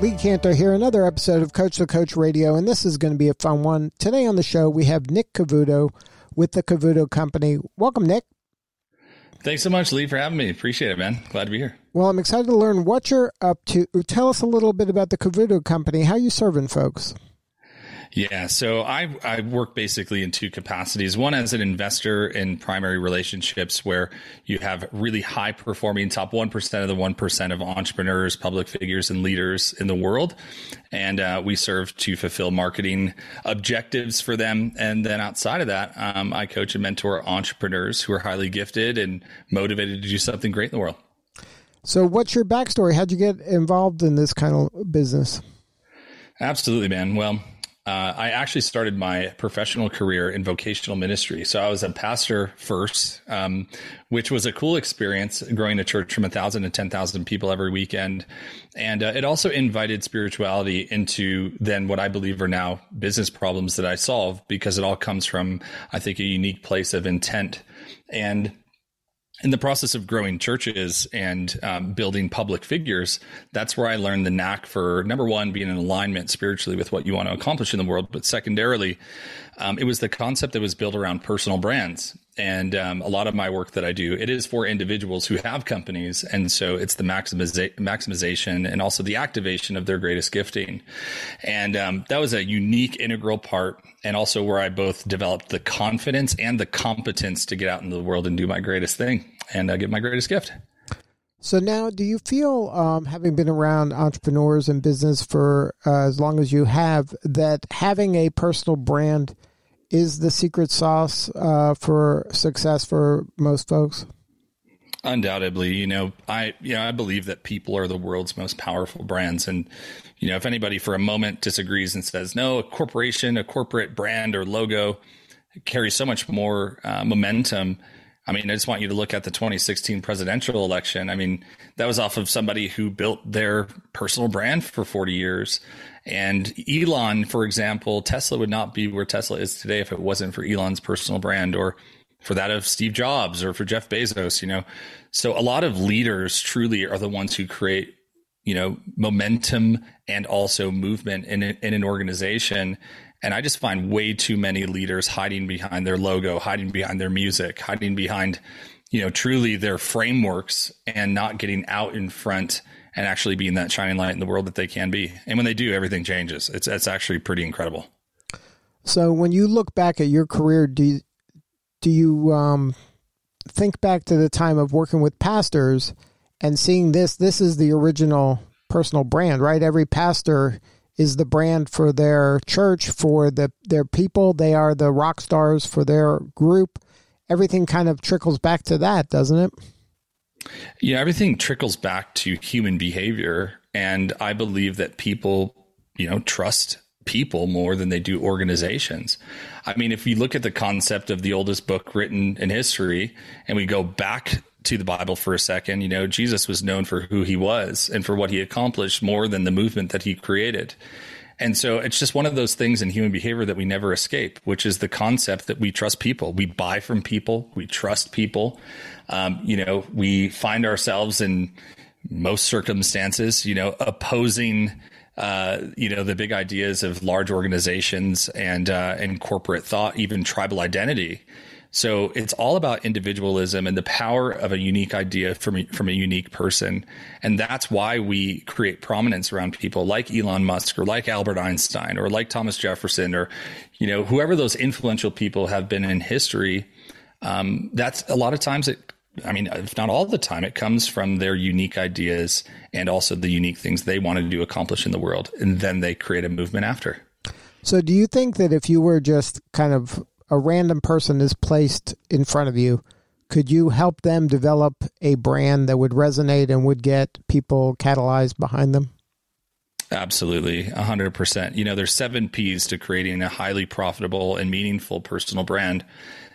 Lee Kantor here, another episode of Coach the Coach Radio, and this is going to be a fun one. Today on the show, we have Nick Cavuoto with the Cavuoto Company. Welcome, Nick. Thanks so much, Lee, for having me. Appreciate it, man. Glad to be here. Well, I'm excited to learn what you're up to. Tell us a little bit about the Cavuoto Company. How you serving folks? Yeah, so I I work basically in two capacities. One as an investor in primary relationships, where you have really high performing top one percent of the one percent of entrepreneurs, public figures, and leaders in the world, and uh, we serve to fulfill marketing objectives for them. And then outside of that, um, I coach and mentor entrepreneurs who are highly gifted and motivated to do something great in the world. So, what's your backstory? How'd you get involved in this kind of business? Absolutely, man. Well, uh, I actually started my professional career in vocational ministry. So I was a pastor first, um, which was a cool experience growing a church from 1,000 to 10,000 people every weekend. And uh, it also invited spirituality into then what I believe are now business problems that I solve because it all comes from, I think, a unique place of intent. And in the process of growing churches and um, building public figures, that's where I learned the knack for number one, being in alignment spiritually with what you want to accomplish in the world. But secondarily, um, it was the concept that was built around personal brands. And um, a lot of my work that I do, it is for individuals who have companies. And so it's the maximiza- maximization and also the activation of their greatest gifting. And um, that was a unique, integral part. And also where I both developed the confidence and the competence to get out into the world and do my greatest thing and uh, get my greatest gift. So now, do you feel, um, having been around entrepreneurs and business for uh, as long as you have, that having a personal brand is the secret sauce uh, for success for most folks? Undoubtedly, you know, I you know I believe that people are the world's most powerful brands, and you know, if anybody for a moment disagrees and says no, a corporation, a corporate brand or logo carries so much more uh, momentum. I mean, I just want you to look at the 2016 presidential election. I mean, that was off of somebody who built their personal brand for 40 years. And Elon, for example, Tesla would not be where Tesla is today if it wasn't for Elon's personal brand or for that of Steve Jobs or for Jeff Bezos, you know. So a lot of leaders truly are the ones who create, you know, momentum and also movement in, a, in an organization. And I just find way too many leaders hiding behind their logo, hiding behind their music, hiding behind, you know, truly their frameworks and not getting out in front and actually being that shining light in the world that they can be. And when they do, everything changes. It's it's actually pretty incredible. So when you look back at your career, do you, do you um, think back to the time of working with pastors and seeing this? This is the original personal brand, right? Every pastor is the brand for their church, for the their people. They are the rock stars for their group. Everything kind of trickles back to that, doesn't it? Yeah, everything trickles back to human behavior. And I believe that people, you know, trust people more than they do organizations. I mean, if you look at the concept of the oldest book written in history and we go back to the Bible for a second, you know, Jesus was known for who he was and for what he accomplished more than the movement that he created. And so it's just one of those things in human behavior that we never escape, which is the concept that we trust people. We buy from people, we trust people. Um, you know, we find ourselves in most circumstances, you know, opposing uh, you know the big ideas of large organizations and uh, and corporate thought, even tribal identity. So it's all about individualism and the power of a unique idea from from a unique person, and that's why we create prominence around people like Elon Musk or like Albert Einstein or like Thomas Jefferson or you know whoever those influential people have been in history. Um, that's a lot of times it I mean, if not all the time, it comes from their unique ideas and also the unique things they wanted to accomplish in the world. And then they create a movement after. So, do you think that if you were just kind of a random person is placed in front of you, could you help them develop a brand that would resonate and would get people catalyzed behind them? Absolutely, 100%. You know, there's seven P's to creating a highly profitable and meaningful personal brand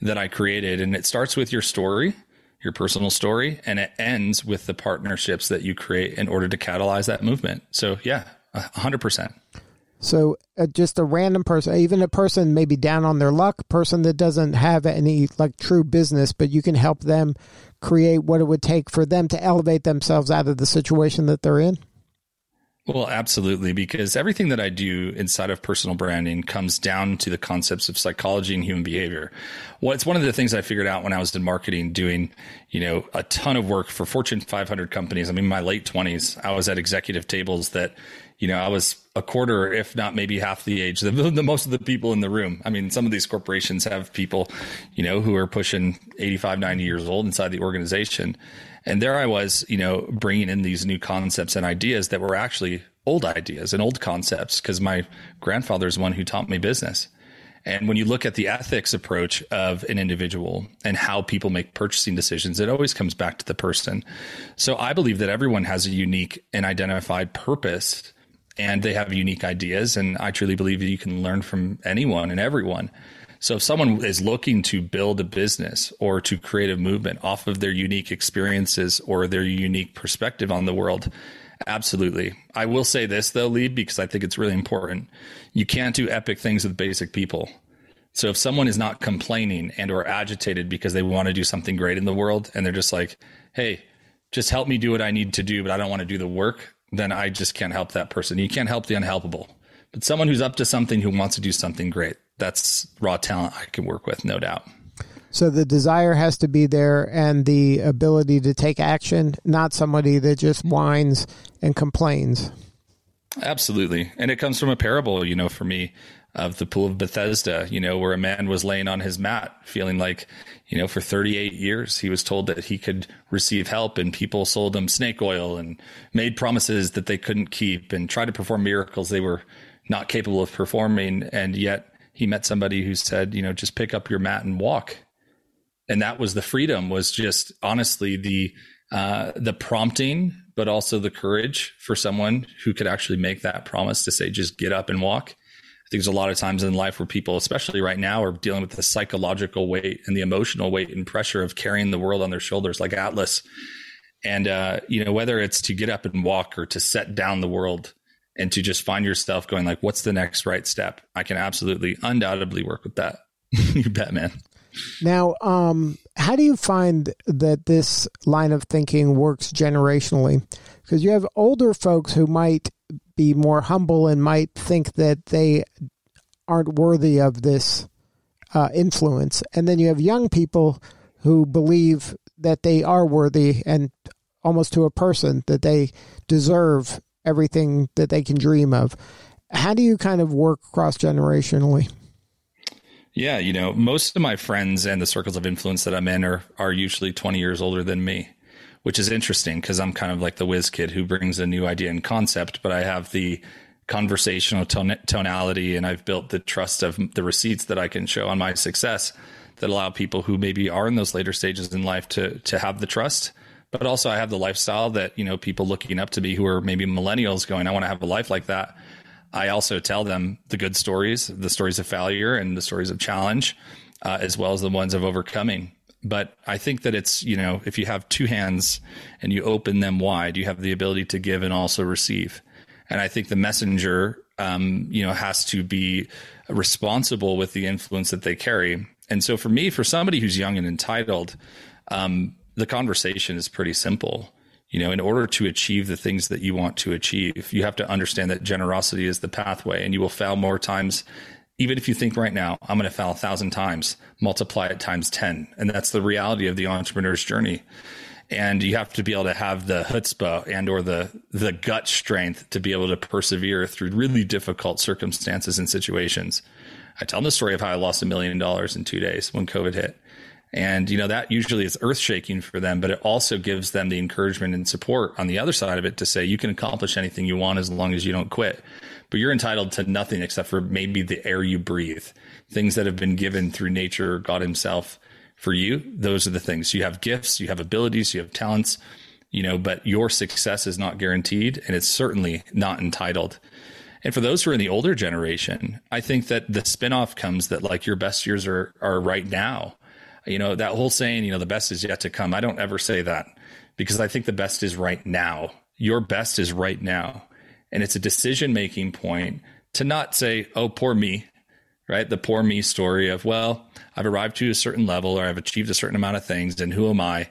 that I created. And it starts with your story, your personal story, and it ends with the partnerships that you create in order to catalyze that movement. So, yeah, 100%. So, uh, just a random person, even a person maybe down on their luck, person that doesn't have any like true business, but you can help them create what it would take for them to elevate themselves out of the situation that they're in. Well, absolutely, because everything that I do inside of personal branding comes down to the concepts of psychology and human behavior. Well, it's one of the things I figured out when I was in marketing, doing, you know, a ton of work for Fortune 500 companies. I mean, my late 20s, I was at executive tables that, you know, I was a quarter, if not maybe half the age, the, the most of the people in the room. I mean, some of these corporations have people, you know, who are pushing 85, 90 years old inside the organization. And there I was, you know, bringing in these new concepts and ideas that were actually old ideas and old concepts because my grandfather is one who taught me business. And when you look at the ethics approach of an individual and how people make purchasing decisions, it always comes back to the person. So I believe that everyone has a unique and identified purpose and they have unique ideas. And I truly believe that you can learn from anyone and everyone. So if someone is looking to build a business or to create a movement off of their unique experiences or their unique perspective on the world, absolutely. I will say this though, Lee, because I think it's really important. You can't do epic things with basic people. So if someone is not complaining and or agitated because they want to do something great in the world and they're just like, "Hey, just help me do what I need to do, but I don't want to do the work," then I just can't help that person. You can't help the unhelpable. But someone who's up to something who wants to do something great, that's raw talent I can work with, no doubt. So the desire has to be there and the ability to take action, not somebody that just whines and complains. Absolutely. And it comes from a parable, you know, for me of the pool of Bethesda, you know, where a man was laying on his mat feeling like, you know, for 38 years he was told that he could receive help and people sold him snake oil and made promises that they couldn't keep and tried to perform miracles they were not capable of performing. And yet he met somebody who said, you know, just pick up your mat and walk. And that was the freedom was just honestly the, uh, the prompting, but also the courage for someone who could actually make that promise to say, just get up and walk. There's a lot of times in life where people, especially right now, are dealing with the psychological weight and the emotional weight and pressure of carrying the world on their shoulders, like Atlas. And, uh, you know, whether it's to get up and walk or to set down the world, and to just find yourself going like, what's the next right step? I can absolutely, undoubtedly work with that. you bet, man. Now, um, how do you find that this line of thinking works generationally? Because you have older folks who might be more humble and might think that they aren't worthy of this uh, influence. And then you have young people who believe that they are worthy and almost to a person that they deserve everything that they can dream of. How do you kind of work cross generationally? Yeah, you know, most of my friends and the circles of influence that I'm in are are usually 20 years older than me, which is interesting because I'm kind of like the whiz kid who brings a new idea and concept, but I have the conversational ton- tonality and I've built the trust of the receipts that I can show on my success that allow people who maybe are in those later stages in life to to have the trust but also I have the lifestyle that, you know, people looking up to me who are maybe millennials going, I want to have a life like that. I also tell them the good stories, the stories of failure and the stories of challenge, uh, as well as the ones of overcoming. But I think that it's, you know, if you have two hands and you open them wide, you have the ability to give and also receive. And I think the messenger, um, you know, has to be responsible with the influence that they carry. And so for me, for somebody who's young and entitled, um, the conversation is pretty simple. You know, in order to achieve the things that you want to achieve, you have to understand that generosity is the pathway and you will fail more times. Even if you think right now, I'm going to fail a thousand times, multiply it times 10. And that's the reality of the entrepreneur's journey. And you have to be able to have the chutzpah and or the, the gut strength to be able to persevere through really difficult circumstances and situations. I tell them the story of how I lost a million dollars in two days when COVID hit. And, you know, that usually is earth shaking for them, but it also gives them the encouragement and support on the other side of it to say, you can accomplish anything you want as long as you don't quit. But you're entitled to nothing except for maybe the air you breathe, things that have been given through nature, God Himself for you. Those are the things. You have gifts, you have abilities, you have talents. you know, but your success is not guaranteed and it's certainly not entitled. And for those who are in the older generation, I think that the spinoff comes that like your best years are are right now. You know, that whole saying, you know, the best is yet to come. I don't ever say that because I think the best is right now. Your best is right now. And it's a decision making point to not say, oh, poor me, right? The poor me story of, well, I've arrived to a certain level or I've achieved a certain amount of things and who am I?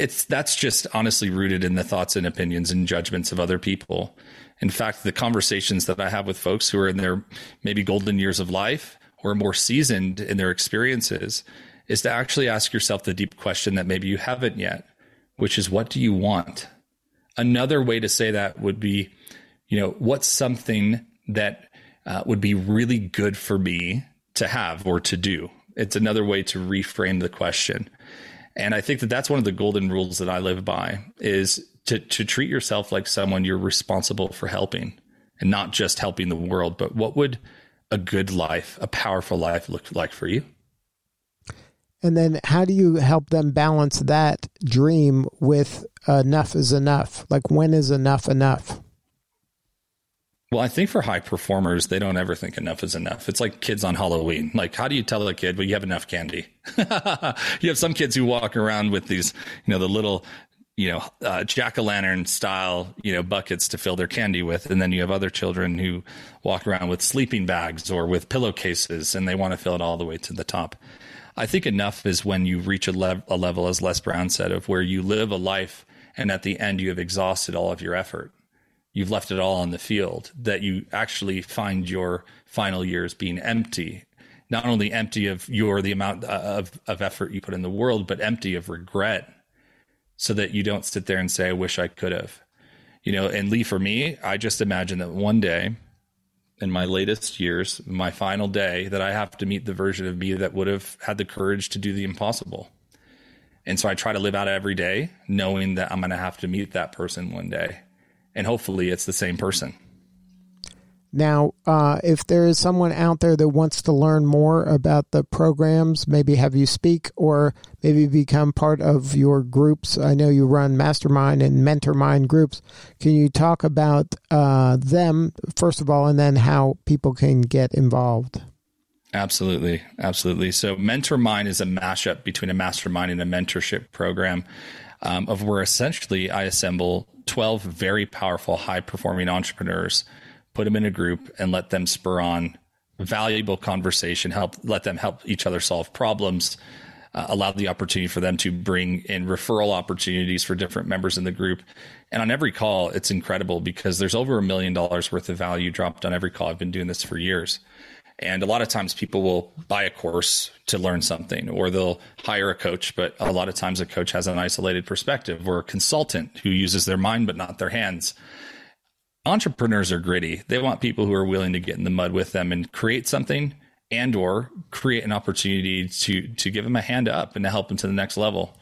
it's that's just honestly rooted in the thoughts and opinions and judgments of other people. In fact, the conversations that I have with folks who are in their maybe golden years of life or more seasoned in their experiences is to actually ask yourself the deep question that maybe you haven't yet, which is what do you want? Another way to say that would be, you know, what's something that uh, would be really good for me to have or to do? It's another way to reframe the question. And I think that that's one of the golden rules that I live by is to, to treat yourself like someone you're responsible for helping and not just helping the world, but what would a good life, a powerful life look like for you? And then how do you help them balance that dream with enough is enough? Like when is enough enough? Well, I think for high performers, they don't ever think enough is enough. It's like kids on Halloween. Like, how do you tell a kid, well, you have enough candy? you have some kids who walk around with these, you know, the little, you know, uh, jack o' lantern style, you know, buckets to fill their candy with. And then you have other children who walk around with sleeping bags or with pillowcases and they want to fill it all the way to the top. I think enough is when you reach a, a level, as Les Brown said, of where you live a life and at the end you have exhausted all of your effort you've left it all on the field, that you actually find your final years being empty. Not only empty of your the amount uh, of, of effort you put in the world, but empty of regret, so that you don't sit there and say, "I wish I could have." You know, and Lee, for me, I just imagine that one day, in my latest years, my final day, that I have to meet the version of me that would have had the courage to do the impossible. And so I try to live out every day knowing that I'm going to have to meet that person one day and hopefully it's the same person. Now, uh, if there is someone out there that wants to learn more about the programs, maybe have you speak or maybe become part of your groups. I know you run mastermind and mentor mind groups. Can you talk about uh, them, first of all, and then how people can get involved? Absolutely. Absolutely. So, Mentor Mind is a mashup between a mastermind and a mentorship program um, of where essentially I assemble 12 very powerful, high performing entrepreneurs, put them in a group and let them spur on valuable conversation, help let them help each other solve problems, uh, allow the opportunity for them to bring in referral opportunities for different members in the group. And on every call, it's incredible because there's over a million dollars worth of value dropped on every call. I've been doing this for years. And a lot of times people will buy a course to learn something or they'll hire a coach, but a lot of times a coach has an isolated perspective or a consultant who uses their mind but not their hands. Entrepreneurs are gritty. They want people who are willing to get in the mud with them and create something and or create an opportunity to to give them a hand up and to help them to the next level.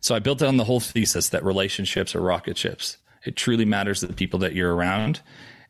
So I built on the whole thesis that relationships are rocket ships. It truly matters the people that you're around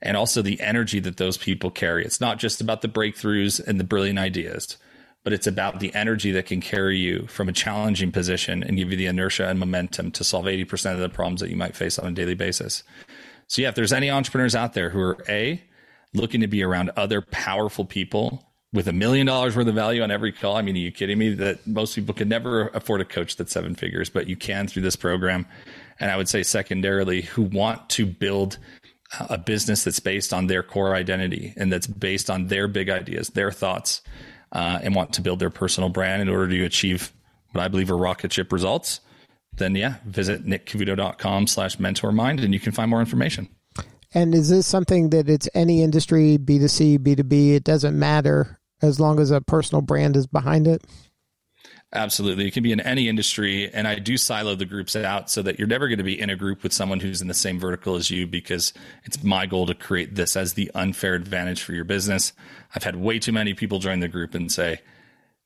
and also the energy that those people carry. It's not just about the breakthroughs and the brilliant ideas, but it's about the energy that can carry you from a challenging position and give you the inertia and momentum to solve 80% of the problems that you might face on a daily basis. So, yeah, if there's any entrepreneurs out there who are A, looking to be around other powerful people with a million dollars worth of value on every call. I mean, are you kidding me that most people could never afford a coach that's seven figures, but you can through this program. And I would say secondarily, who want to build a business that's based on their core identity and that's based on their big ideas, their thoughts, uh, and want to build their personal brand in order to achieve what I believe are rocket ship results, then yeah, visit nickcavuoto.com slash mentor mind and you can find more information. And is this something that it's any industry, B2C, B2B, it doesn't matter as long as a personal brand is behind it? Absolutely. It can be in any industry. And I do silo the groups out so that you're never going to be in a group with someone who's in the same vertical as you because it's my goal to create this as the unfair advantage for your business. I've had way too many people join the group and say,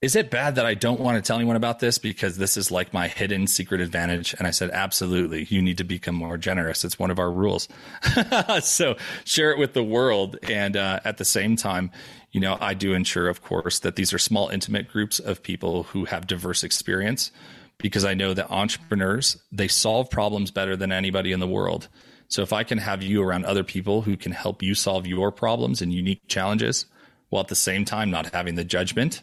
is it bad that I don't want to tell anyone about this because this is like my hidden secret advantage? And I said, absolutely. You need to become more generous. It's one of our rules. so share it with the world. And uh, at the same time, you know, I do ensure, of course, that these are small, intimate groups of people who have diverse experience, because I know that entrepreneurs, they solve problems better than anybody in the world. So if I can have you around other people who can help you solve your problems and unique challenges while at the same time not having the judgment,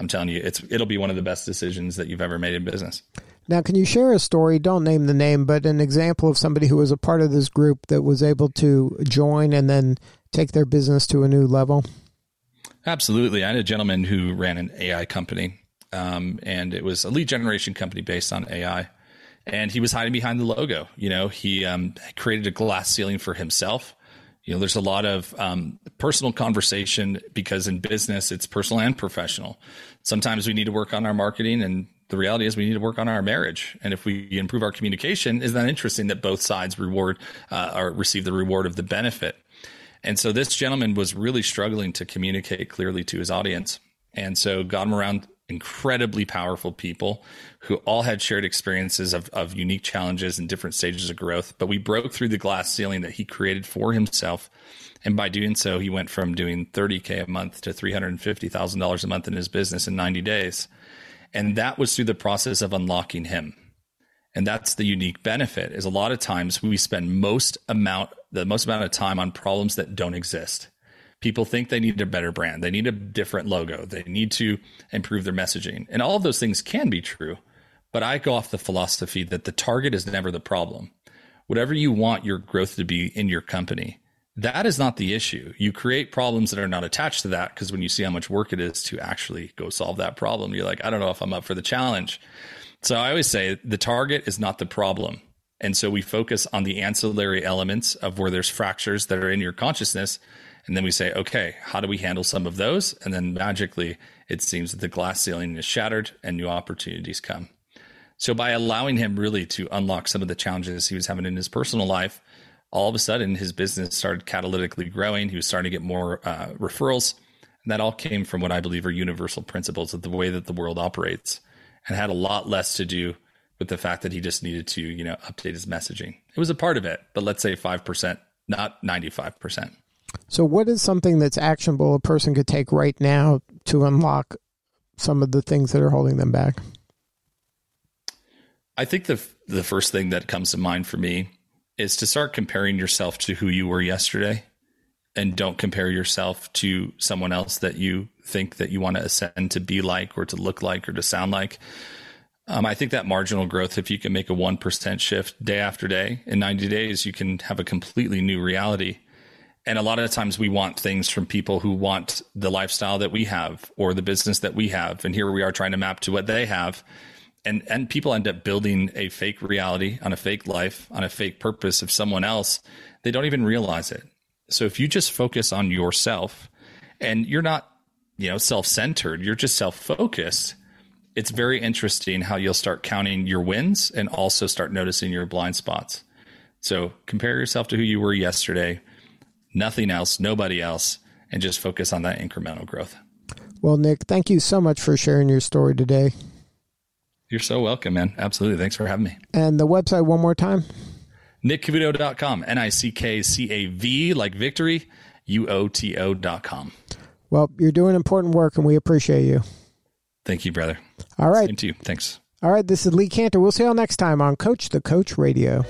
I'm telling you, it's it'll be one of the best decisions that you've ever made in business. Now, can you share a story? Don't name the name, but an example of somebody who was a part of this group that was able to join and then take their business to a new level? Absolutely. I had a gentleman who ran an AI company, um, and it was a lead generation company based on AI. And he was hiding behind the logo. You know, he um, created a glass ceiling for himself. You know, there's a lot of um, personal conversation because in business, it's personal and professional. Sometimes we need to work on our marketing, and the reality is we need to work on our marriage. And if we improve our communication, is that interesting that both sides reward uh, or receive the reward of the benefit? And so this gentleman was really struggling to communicate clearly to his audience. And so got him around incredibly powerful people who all had shared experiences of, of unique challenges and different stages of growth. But we broke through the glass ceiling that he created for himself. And by doing so, he went from doing 30K a month to $350,000 a month in his business in 90 days. And that was through the process of unlocking him. And that's the unique benefit is a lot of times we spend most amount the most amount of time on problems that don't exist. People think they need a better brand. They need a different logo. They need to improve their messaging. And all of those things can be true. But I go off the philosophy that the target is never the problem. Whatever you want your growth to be in your company, that is not the issue. You create problems that are not attached to that because when you see how much work it is to actually go solve that problem, you're like, I don't know if I'm up for the challenge. So I always say the target is not the problem. And so we focus on the ancillary elements of where there's fractures that are in your consciousness. And then we say, okay, how do we handle some of those? And then magically, it seems that the glass ceiling is shattered and new opportunities come. So by allowing him really to unlock some of the challenges he was having in his personal life, all of a sudden his business started catalytically growing. He was starting to get more uh, referrals. And that all came from what I believe are universal principles of the way that the world operates and had a lot less to do with the fact that he just needed to, you know, update his messaging. It was a part of it, but let's say 5%, not 95%. So what is something that's actionable a person could take right now to unlock some of the things that are holding them back? I think the the first thing that comes to mind for me is to start comparing yourself to who you were yesterday and don't compare yourself to someone else that you think that you want to ascend to be like or to look like or to sound like. Um, I think that marginal growth, if you can make a 1% shift day after day in 90 days, you can have a completely new reality. And a lot of times we want things from people who want the lifestyle that we have or the business that we have. And here we are trying to map to what they have. And, and people end up building a fake reality on a fake life, on a fake purpose of someone else. They don't even realize it. So if you just focus on yourself and you're not, you know, self-centered, you're just self-focused, it's very interesting how you'll start counting your wins and also start noticing your blind spots. So compare yourself to who you were yesterday, nothing else, nobody else, and just focus on that incremental growth. Well, Nick, thank you so much for sharing your story today. You're so welcome, man. Absolutely. Thanks for having me. And the website one more time nickcavuoto.com, N I C K C A V, like victory, U O T O.com. Well, you're doing important work and we appreciate you. Thank you, brother. All right. Same to you. Thanks. All right. This is Lee Kantor. We'll see you all next time on Coach the Coach Radio.